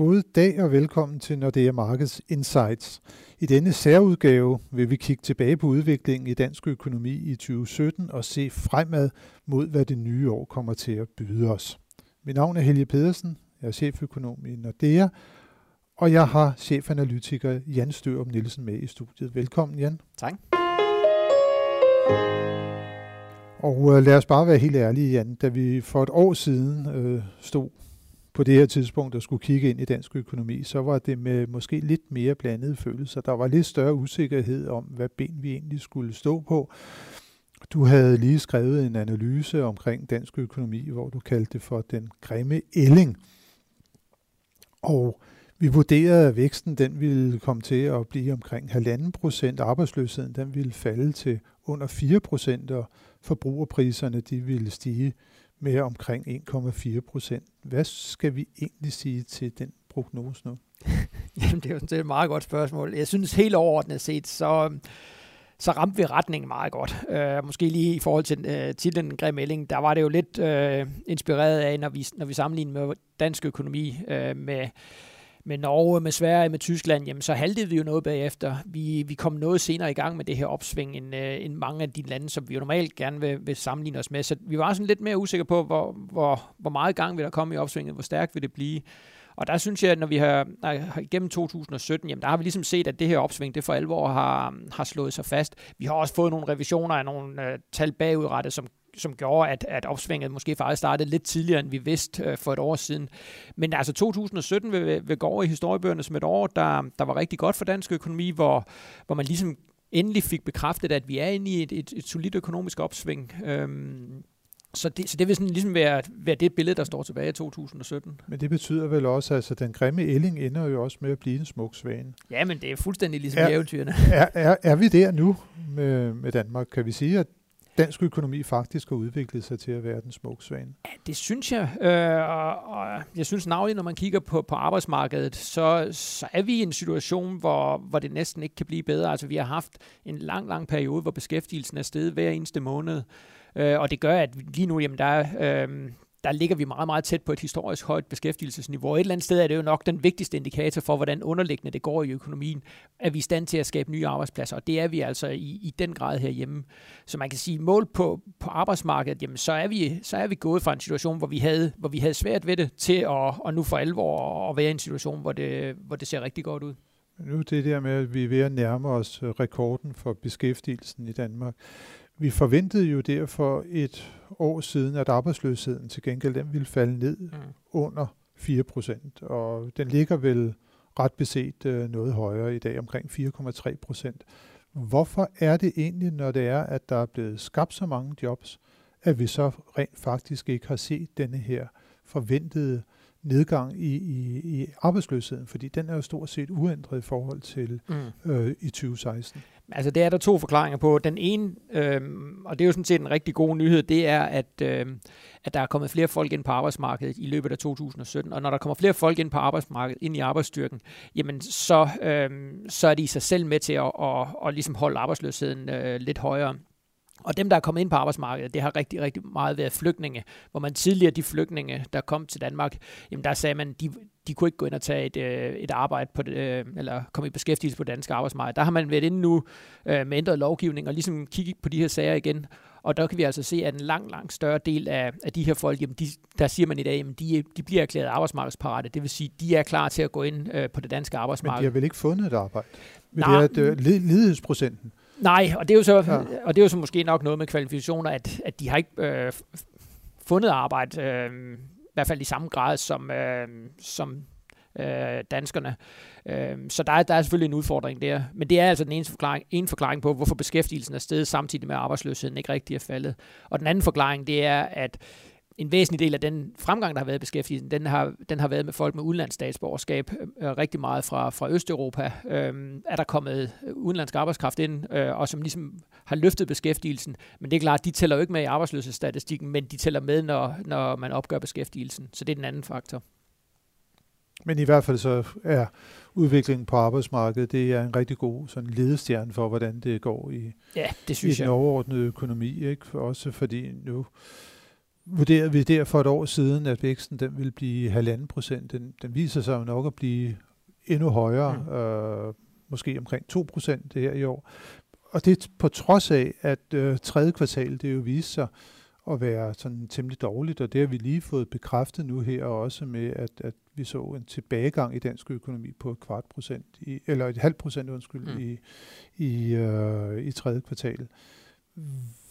God dag og velkommen til Nordea Markets Insights. I denne særudgave vil vi kigge tilbage på udviklingen i dansk økonomi i 2017 og se fremad mod, hvad det nye år kommer til at byde os. Mit navn er Helge Pedersen, jeg er cheføkonom i Nordea, og jeg har chefanalytiker Jan Størup Nielsen med i studiet. Velkommen, Jan. Tak. Og øh, lad os bare være helt ærlige, Jan. Da vi for et år siden øh, stod på det her tidspunkt og skulle kigge ind i dansk økonomi, så var det med måske lidt mere blandede følelser. Der var lidt større usikkerhed om, hvad ben vi egentlig skulle stå på. Du havde lige skrevet en analyse omkring dansk økonomi, hvor du kaldte det for den grimme ælling. Og vi vurderede, at væksten den ville komme til at blive omkring 1,5 procent. Arbejdsløsheden den ville falde til under 4 procent, og forbrugerpriserne de ville stige med omkring 1,4 procent. Hvad skal vi egentlig sige til den prognose nu? Jamen, det er jo sådan et meget godt spørgsmål. Jeg synes helt overordnet set, så, så ramte vi retningen meget godt. Uh, måske lige i forhold til uh, titlen Grim Elling, der var det jo lidt uh, inspireret af, når vi, når vi sammenligner med dansk økonomi uh, med med Norge, med Sverige, med Tyskland, jamen så haltede vi jo noget bagefter. Vi, vi kom noget senere i gang med det her opsving, end, øh, end mange af de lande, som vi jo normalt gerne vil, vil sammenligne os med. Så vi var sådan lidt mere usikre på, hvor, hvor, hvor meget gang vil der komme i opsvinget, hvor stærkt vil det blive. Og der synes jeg, at når vi har, har igennem 2017, jamen der har vi ligesom set, at det her opsving, det for alvor har, har slået sig fast. Vi har også fået nogle revisioner af nogle øh, tal bagudrettet, som som gjorde, at, at opsvinget måske faktisk startede lidt tidligere, end vi vidste øh, for et år siden. Men altså 2017 vil, vil gå over i historiebøgerne som et år, der, der var rigtig godt for dansk økonomi, hvor, hvor man ligesom endelig fik bekræftet, at vi er inde i et, et, et solidt økonomisk opsving. Øhm, så det, så det vil sådan ligesom være, være det billede, der står tilbage i 2017. Men det betyder vel også, at altså, den grimme ælling ender jo også med at blive en smuk svane. Ja, men det er fuldstændig ligesom er, i eventyrene. Er, er, er vi der nu med, med Danmark? Kan vi sige, at dansk økonomi faktisk har udviklet sig til at være den smukke svane? Ja, det synes jeg. Øh, og, og jeg synes navnlig, når man kigger på, på arbejdsmarkedet, så, så er vi i en situation, hvor, hvor det næsten ikke kan blive bedre. Altså vi har haft en lang, lang periode, hvor beskæftigelsen er steget hver eneste måned. Øh, og det gør, at lige nu, jamen der er... Øh, der ligger vi meget, meget tæt på et historisk højt beskæftigelsesniveau. Et eller andet sted er det jo nok den vigtigste indikator for, hvordan underliggende det går i økonomien. Er vi i stand til at skabe nye arbejdspladser? Og det er vi altså i, i den grad herhjemme. Så man kan sige, mål på, på arbejdsmarkedet, jamen så er, vi, så er vi gået fra en situation, hvor vi havde, hvor vi havde svært ved det, til at, og nu for alvor at være i en situation, hvor det, hvor det ser rigtig godt ud. Nu det der med, at vi er ved at nærme os rekorden for beskæftigelsen i Danmark. Vi forventede jo derfor et år siden, at arbejdsløsheden til gengæld den ville falde ned mm. under 4 procent, og den ligger vel ret beset øh, noget højere i dag, omkring 4,3 procent. Hvorfor er det egentlig, når det er, at der er blevet skabt så mange jobs, at vi så rent faktisk ikke har set denne her forventede nedgang i, i, i arbejdsløsheden, fordi den er jo stort set uændret i forhold til mm. øh, i 2016. Altså det er der to forklaringer på. Den ene, øh, og det er jo sådan set en rigtig god nyhed, det er, at, øh, at der er kommet flere folk ind på arbejdsmarkedet i løbet af 2017. Og når der kommer flere folk ind på arbejdsmarkedet, ind i arbejdsstyrken, jamen så, øh, så er de i sig selv med til at, at, at, at ligesom holde arbejdsløsheden øh, lidt højere. Og dem, der er kommet ind på arbejdsmarkedet, det har rigtig, rigtig meget været flygtninge, hvor man tidligere, de flygtninge, der kom til Danmark, jamen der sagde man, de, de kunne ikke gå ind og tage et, øh, et arbejde på det, øh, eller komme i beskæftigelse på det danske arbejdsmarked. Der har man været inde nu øh, med ændret lovgivning og ligesom kigge på de her sager igen. Og der kan vi altså se, at en lang, lang større del af, af de her folk, jamen de, der siger man i dag, at de, de bliver erklæret arbejdsmarkedsparate. Det vil sige, de er klar til at gå ind øh, på det danske arbejdsmarked. Men de har vel ikke fundet et arbejde? Nej. Det er, at ledighedsprocenten Nej, og det er jo så, ja. og det er jo så måske nok noget med kvalifikationer, at, at de har ikke øh, fundet arbejde, øh, i hvert fald i samme grad som, øh, som øh, danskerne. Øh, så der er, der er selvfølgelig en udfordring der. Men det er altså den ene forklaring, en forklaring på, hvorfor beskæftigelsen er steget samtidig med at arbejdsløsheden ikke rigtig er faldet. Og den anden forklaring, det er, at en væsentlig del af den fremgang, der har været i beskæftigelsen, den har, den har været med folk med udenlandsstatsborgerskab øh, rigtig meget fra, fra Østeuropa. Øh, er der kommet udenlandsk arbejdskraft ind, øh, og som ligesom har løftet beskæftigelsen. Men det er klart, de tæller jo ikke med i arbejdsløshedsstatistikken, men de tæller med, når, når man opgør beskæftigelsen. Så det er den anden faktor. Men i hvert fald så er udviklingen på arbejdsmarkedet, det er en rigtig god sådan ledestjerne for, hvordan det går i, ja, det synes i den overordnede økonomi. Ikke? Også fordi nu vurderede vi der for et år siden, at væksten den ville blive halvanden procent. Den, den viser sig jo nok at blive endnu højere, mm. øh, måske omkring 2 procent det her i år. Og det på trods af, at øh, tredje kvartal det jo viser sig at være sådan temmelig dårligt, og det har vi lige fået bekræftet nu her også med, at, at vi så en tilbagegang i dansk økonomi på et kvart procent, i, eller et halvt procent undskyld, mm. i, i, øh, i tredje kvartal.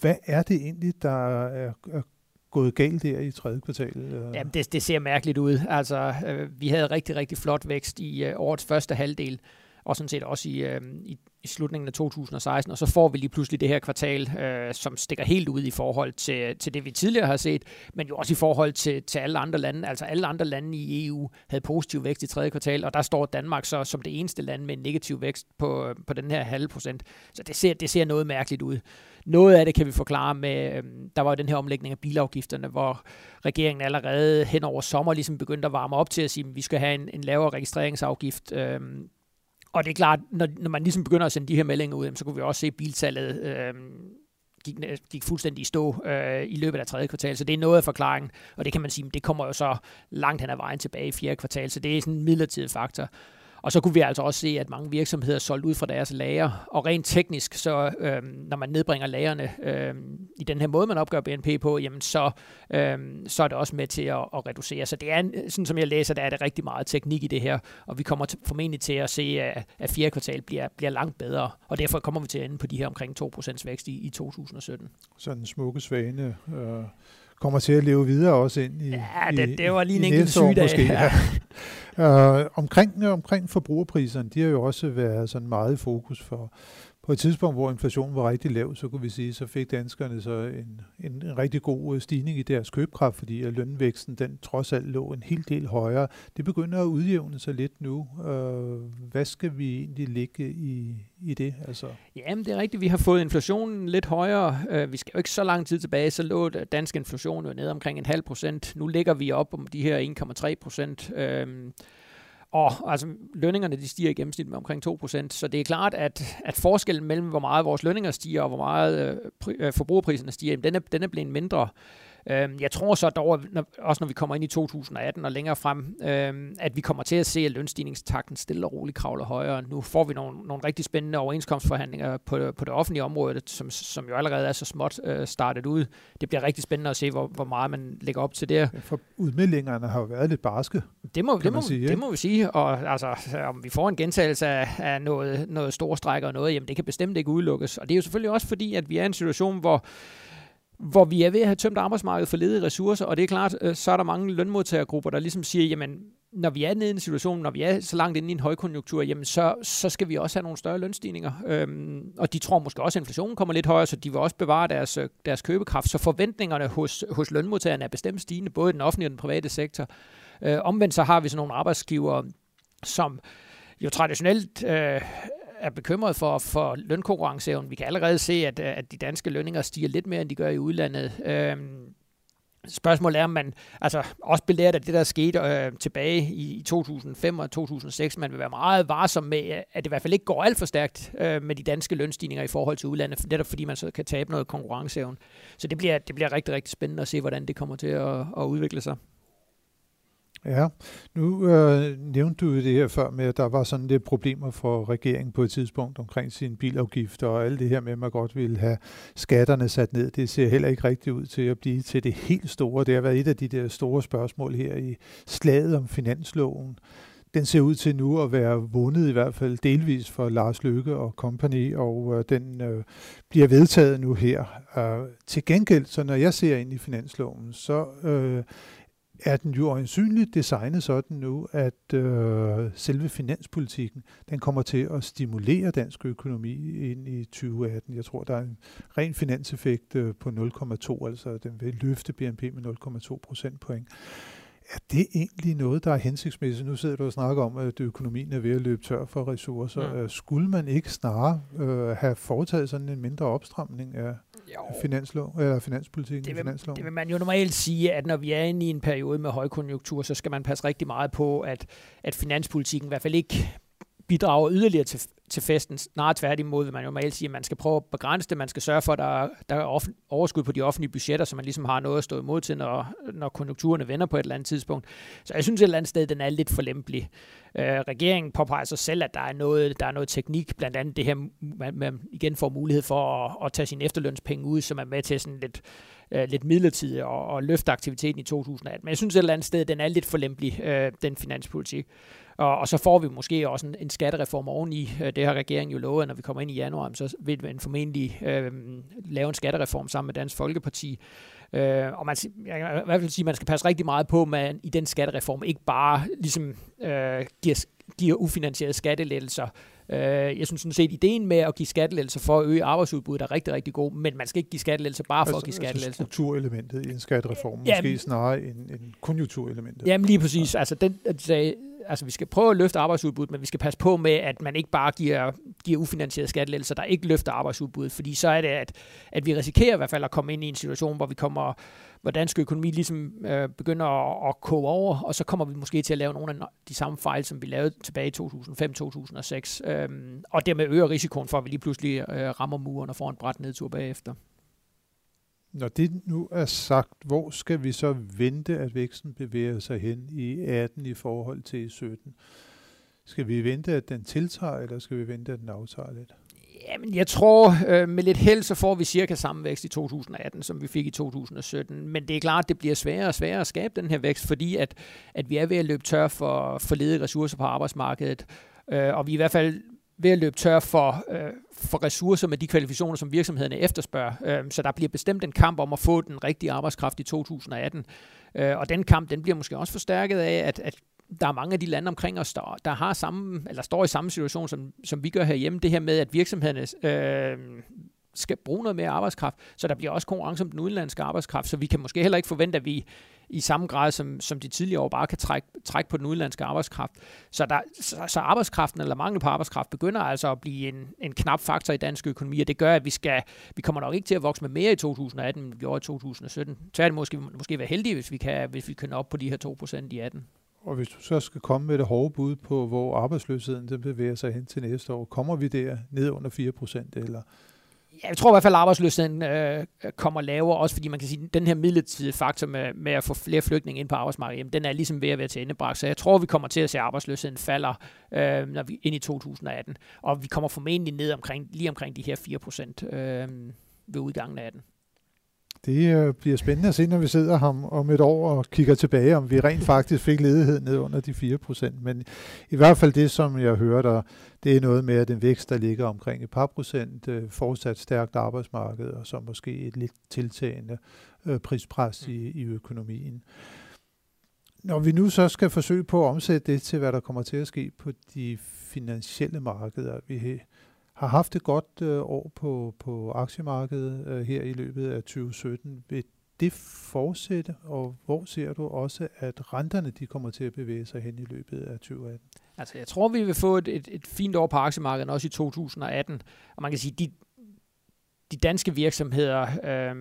Hvad er det egentlig, der er, er gået galt der i tredje kvartal? Jamen, det, det ser mærkeligt ud. Altså, øh, vi havde rigtig, rigtig flot vækst i øh, årets første halvdel, og sådan set også i, øh, i, i slutningen af 2016, og så får vi lige pludselig det her kvartal, øh, som stikker helt ud i forhold til, til det, vi tidligere har set, men jo også i forhold til, til alle andre lande. Altså alle andre lande i EU havde positiv vækst i tredje kvartal, og der står Danmark så som det eneste land med en negativ vækst på, øh, på den her halve procent. Så det ser, det ser noget mærkeligt ud. Noget af det kan vi forklare med, øh, der var jo den her omlægning af bilafgifterne, hvor regeringen allerede hen over sommer ligesom begyndte at varme op til at sige, at vi skal have en, en lavere registreringsafgift. Øh, og det er klart, når, når man ligesom begynder at sende de her meldinger ud, så kunne vi også se biltallet øh, gik, gik fuldstændig i stå øh, i løbet af tredje kvartal. Så det er noget af forklaringen, og det kan man sige, det kommer jo så langt hen ad vejen tilbage i fjerde kvartal, så det er sådan en midlertidig faktor. Og så kunne vi altså også se, at mange virksomheder solgte ud fra deres lager. Og rent teknisk, så øh, når man nedbringer lagerne øh, i den her måde, man opgør BNP på, jamen så, øh, så er det også med til at, at reducere. Så det er, sådan som jeg læser, der er det rigtig meget teknik i det her, og vi kommer til, formentlig til at se, at, at fjerde kvartal bliver, bliver langt bedre, og derfor kommer vi til at ende på de her omkring 2% vækst i, i 2017. Sådan en smukke svane øh, kommer til at leve videre også ind i Ja, det, det var lige en enkelt sygedag. Måske, ja. Uh, omkring, omkring forbrugerpriserne, de har jo også været sådan meget i fokus for, på et tidspunkt, hvor inflationen var rigtig lav, så kunne vi sige, så fik danskerne så en, en, en rigtig god øh, stigning i deres købekraft, fordi at lønvæksten den trods alt lå en hel del højere. Det begynder at udjævne sig lidt nu. Øh, hvad skal vi egentlig ligge i, i det? Altså? Jamen, det er rigtigt. Vi har fået inflationen lidt højere. Øh, vi skal jo ikke så lang tid tilbage, så lå dansk inflation jo nede omkring en halv procent. Nu ligger vi op om de her 1,3 procent. Øh, og altså, lønningerne de stiger i gennemsnit med omkring 2%, så det er klart, at, at forskellen mellem, hvor meget vores lønninger stiger, og hvor meget øh, øh forbrugerpriserne stiger, den er, den er blevet mindre. Øh, jeg tror så dog, når, også når vi kommer ind i 2018 og længere frem, øh, at vi kommer til at se, at lønstigningstakten stille og roligt kravler højere. Nu får vi nogle, nogle rigtig spændende overenskomstforhandlinger på, på det offentlige område, som, som jo allerede er så småt øh, startet ud. Det bliver rigtig spændende at se, hvor, hvor meget man lægger op til det. For udmeldingerne har jo været lidt barske. Det må, det må, sige, det må vi sige, og altså, om vi får en gentagelse af, af noget, noget store strækker og noget, jamen det kan bestemt ikke udelukkes. Og det er jo selvfølgelig også fordi, at vi er i en situation, hvor hvor vi er ved at have tømt arbejdsmarkedet for ledige ressourcer, og det er klart, øh, så er der mange lønmodtagergrupper, der ligesom siger, jamen, når vi er nede i en situation, når vi er så langt inde i en højkonjunktur, jamen så, så skal vi også have nogle større lønstigninger. Øhm, og de tror måske også, at inflationen kommer lidt højere, så de vil også bevare deres, øh, deres købekraft. Så forventningerne hos, hos lønmodtagerne er bestemt stigende, både i den offentlige og den private sektor. Øh, omvendt så har vi sådan nogle arbejdsgiver, som jo traditionelt øh, er bekymret for, for lønkonkurrenceevnen. Vi kan allerede se, at, at de danske lønninger stiger lidt mere, end de gør i udlandet. Øhm, Spørgsmålet er, om man altså, også belært af det, der skete øh, tilbage i, i 2005 og 2006, man vil være meget varsom med, at det i hvert fald ikke går alt for stærkt øh, med de danske lønstigninger i forhold til udlandet, netop fordi man så kan tabe noget konkurrenceevne. Så det bliver, det bliver rigtig, rigtig spændende at se, hvordan det kommer til at, at udvikle sig. Ja, nu øh, nævnte du det her før med, at der var sådan lidt problemer for regeringen på et tidspunkt omkring sin bilafgifter og alt det her med, at man godt ville have skatterne sat ned. Det ser heller ikke rigtigt ud til at blive til det helt store. Det har været et af de der store spørgsmål her i slaget om finansloven. Den ser ud til nu at være vundet i hvert fald delvis for Lars Løkke og company, og øh, den øh, bliver vedtaget nu her. Øh, til gengæld, så når jeg ser ind i finansloven, så øh, er den jo øjensynligt designet sådan nu, at øh, selve finanspolitikken, den kommer til at stimulere dansk økonomi ind i 2018. Jeg tror, der er en ren finanseffekt øh, på 0,2, altså den vil løfte BNP med 0,2 procentpoint. Er det egentlig noget, der er hensigtsmæssigt? Nu sidder du og snakker om, at økonomien er ved at løbe tør for ressourcer. Ja. Skulle man ikke snarere øh, have foretaget sådan en mindre opstramning af jo. finanslov, eller finanspolitikken det vil, finanslov. Det vil man jo normalt sige, at når vi er inde i en periode med højkonjunktur, så skal man passe rigtig meget på, at, at finanspolitikken i hvert fald ikke bidrager yderligere til, til festen. Snarere tværtimod vil man jo normalt sige, at man skal prøve at begrænse det. Man skal sørge for, at der, der er off, overskud på de offentlige budgetter, så man ligesom har noget at stå imod til, når, når konjunkturerne vender på et eller andet tidspunkt. Så jeg synes et eller andet sted, den er lidt for lempelig. Øh, regeringen påpeger sig selv, at der er, noget, der er noget teknik, blandt andet det her, man, man igen får mulighed for at, at tage sine efterlønspenge ud, som er med til sådan lidt øh, lidt midlertidigt og, og løfte aktiviteten i 2018. Men jeg synes et eller andet sted, den er lidt for lempelig, øh, den finanspolitik. Og, og så får vi måske også en, en skattereform oveni. Øh, det har regeringen jo lovet, når vi kommer ind i januar, så vil man formentlig øh, lave en skattereform sammen med Dansk Folkeparti. Øh, og man, jeg kan i hvert fald sige, at man skal passe rigtig meget på, at man i den skattereform ikke bare ligesom øh, giver, giver ufinansierede skattelettelser, jeg synes sådan set, ideen med at give skattelettelser for at øge arbejdsudbuddet er rigtig, rigtig god, men man skal ikke give skattelettelser bare for altså, at give skattelettelser. Altså strukturelementet i en skattereform, måske jamen, snarere end, end konjunkturelementet. Jamen lige præcis. Ja. Altså, den, altså, altså, vi skal prøve at løfte arbejdsudbuddet, men vi skal passe på med, at man ikke bare giver, giver ufinansierede skattelettelser, der ikke løfter arbejdsudbuddet, fordi så er det, at, at vi risikerer i hvert fald at komme ind i en situation, hvor vi kommer hvor dansk økonomi ligesom øh, begynder at, at koge over, og så kommer vi måske til at lave nogle af de samme fejl, som vi lavede tilbage i 2005-2006, øh, og dermed øger risikoen for, at vi lige pludselig øh, rammer muren og får en bræt nedtur bagefter. Når det nu er sagt, hvor skal vi så vente, at væksten bevæger sig hen i 18 i forhold til i 17? Skal vi vente, at den tiltager, eller skal vi vente, at den aftager lidt? Jamen, jeg tror, øh, med lidt held, så får vi cirka samme vækst i 2018, som vi fik i 2017. Men det er klart, at det bliver sværere og sværere at skabe den her vækst, fordi at, at vi er ved at løbe tør for, for ledige ressourcer på arbejdsmarkedet. Øh, og vi er i hvert fald ved at løbe tør for, øh, for ressourcer med de kvalifikationer, som virksomhederne efterspørger. Øh, så der bliver bestemt en kamp om at få den rigtige arbejdskraft i 2018. Øh, og den kamp, den bliver måske også forstærket af, at, at der er mange af de lande omkring os, der, der har samme, eller står i samme situation, som, som vi gør herhjemme. Det her med, at virksomhederne øh, skal bruge noget mere arbejdskraft, så der bliver også konkurrence om den udenlandske arbejdskraft, så vi kan måske heller ikke forvente, at vi i samme grad som, som de tidligere år bare kan trække, trække på den udenlandske arbejdskraft. Så, der, så, så arbejdskraften eller mangel på arbejdskraft begynder altså at blive en, en knap faktor i dansk økonomi, og det gør, at vi, skal, vi kommer nok ikke til at vokse med mere i 2018, end vi gjorde i 2017. Tværtimod skal vi måske være heldige, hvis vi kan, hvis vi kan op på de her 2% i 18. Og hvis du så skal komme med det hårde bud på, hvor arbejdsløsheden den bevæger sig hen til næste år, kommer vi der ned under 4 procent, eller jeg tror i hvert fald, at arbejdsløsheden øh, kommer lavere, også fordi man kan sige, at den her midlertidige faktor med, med at få flere flygtninge ind på arbejdsmarkedet, jamen, den er ligesom ved at være til endebragt. Så jeg tror, vi kommer til at se, at arbejdsløsheden falder øh, når vi, ind i 2018. Og vi kommer formentlig ned omkring, lige omkring de her 4 procent øh, ved udgangen af den. Det øh, bliver spændende at se, når vi sidder ham om et år og kigger tilbage, om vi rent faktisk fik ledighed ned under de 4 procent. Men i hvert fald det, som jeg hører der, det er noget med, at den vækst, der ligger omkring et par procent, øh, fortsat stærkt arbejdsmarked, og så måske et lidt tiltagende øh, prispres i, i økonomien. Når vi nu så skal forsøge på at omsætte det til, hvad der kommer til at ske på de finansielle markeder, vi har haft et godt øh, år på, på aktiemarkedet øh, her i løbet af 2017. Vil det fortsætte, og hvor ser du også, at renterne de kommer til at bevæge sig hen i løbet af 2018? Altså, jeg tror, vi vil få et, et, et fint år på aktiemarkedet også i 2018. Og man kan sige, de, de danske virksomheder, øh,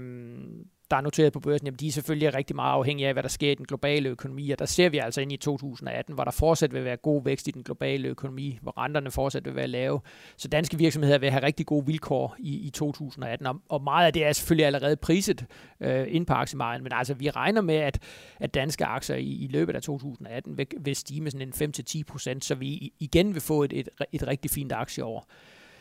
der er noteret på børsen, jamen de er selvfølgelig rigtig meget afhængige af, hvad der sker i den globale økonomi, og der ser vi altså ind i 2018, hvor der fortsat vil være god vækst i den globale økonomi, hvor renterne fortsat vil være lave. Så danske virksomheder vil have rigtig gode vilkår i, i 2018, og, og meget af det er selvfølgelig allerede priset øh, ind på aktiemarkedet, men altså vi regner med, at, at danske aktier i, i løbet af 2018 vil, vil stige med sådan en 5-10 procent, så vi igen vil få et, et, et rigtig fint aktieår.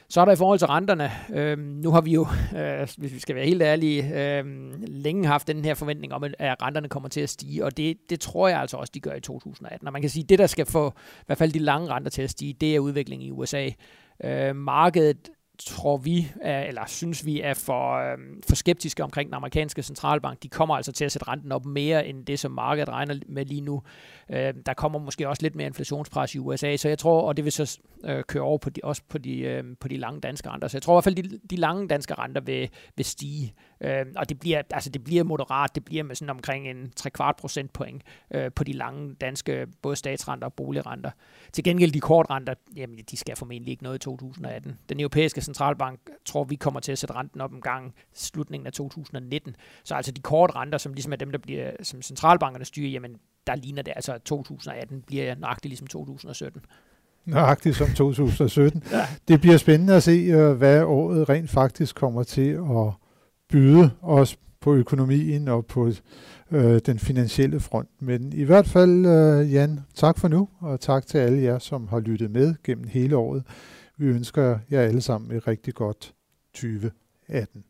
Så er der i forhold til renterne. øh, nu har vi jo, øh, hvis vi skal være helt ærlige, øh, længe haft den her forventning om, at renterne kommer til at stige, og det, det tror jeg altså også, de gør i 2018. Og man kan sige, at det, der skal få i hvert fald de lange renter til at stige, det er udviklingen i USA. Øh, markedet tror vi, er, eller synes vi, er for, øh, for skeptiske omkring den amerikanske centralbank. De kommer altså til at sætte renten op mere end det, som markedet regner med lige nu. Øh, der kommer måske også lidt mere inflationspres i USA, så jeg tror, og det vil så øh, køre over på de, også på de, øh, på de lange danske renter. Så jeg tror i hvert fald, de, de lange danske renter vil, vil stige. Øh, og det bliver, altså det bliver moderat, det bliver med sådan omkring en 3 kvart procentpoint øh, på de lange danske, både statsrenter og boligrenter. Til gengæld de kortrenter, jamen de skal formentlig ikke noget i 2018. Den europæiske centralbank tror vi kommer til at sætte renten op en gang slutningen af 2019. Så altså de kortrenter, som ligesom er dem, der bliver, som centralbankerne styrer, jamen der ligner det altså, at 2018 bliver nøjagtigt ligesom 2017. nøjagtigt som 2017. ja. Det bliver spændende at se, øh, hvad året rent faktisk kommer til at byde os på økonomien og på øh, den finansielle front. Men i hvert fald, øh, Jan, tak for nu, og tak til alle jer, som har lyttet med gennem hele året. Vi ønsker jer alle sammen et rigtig godt 2018.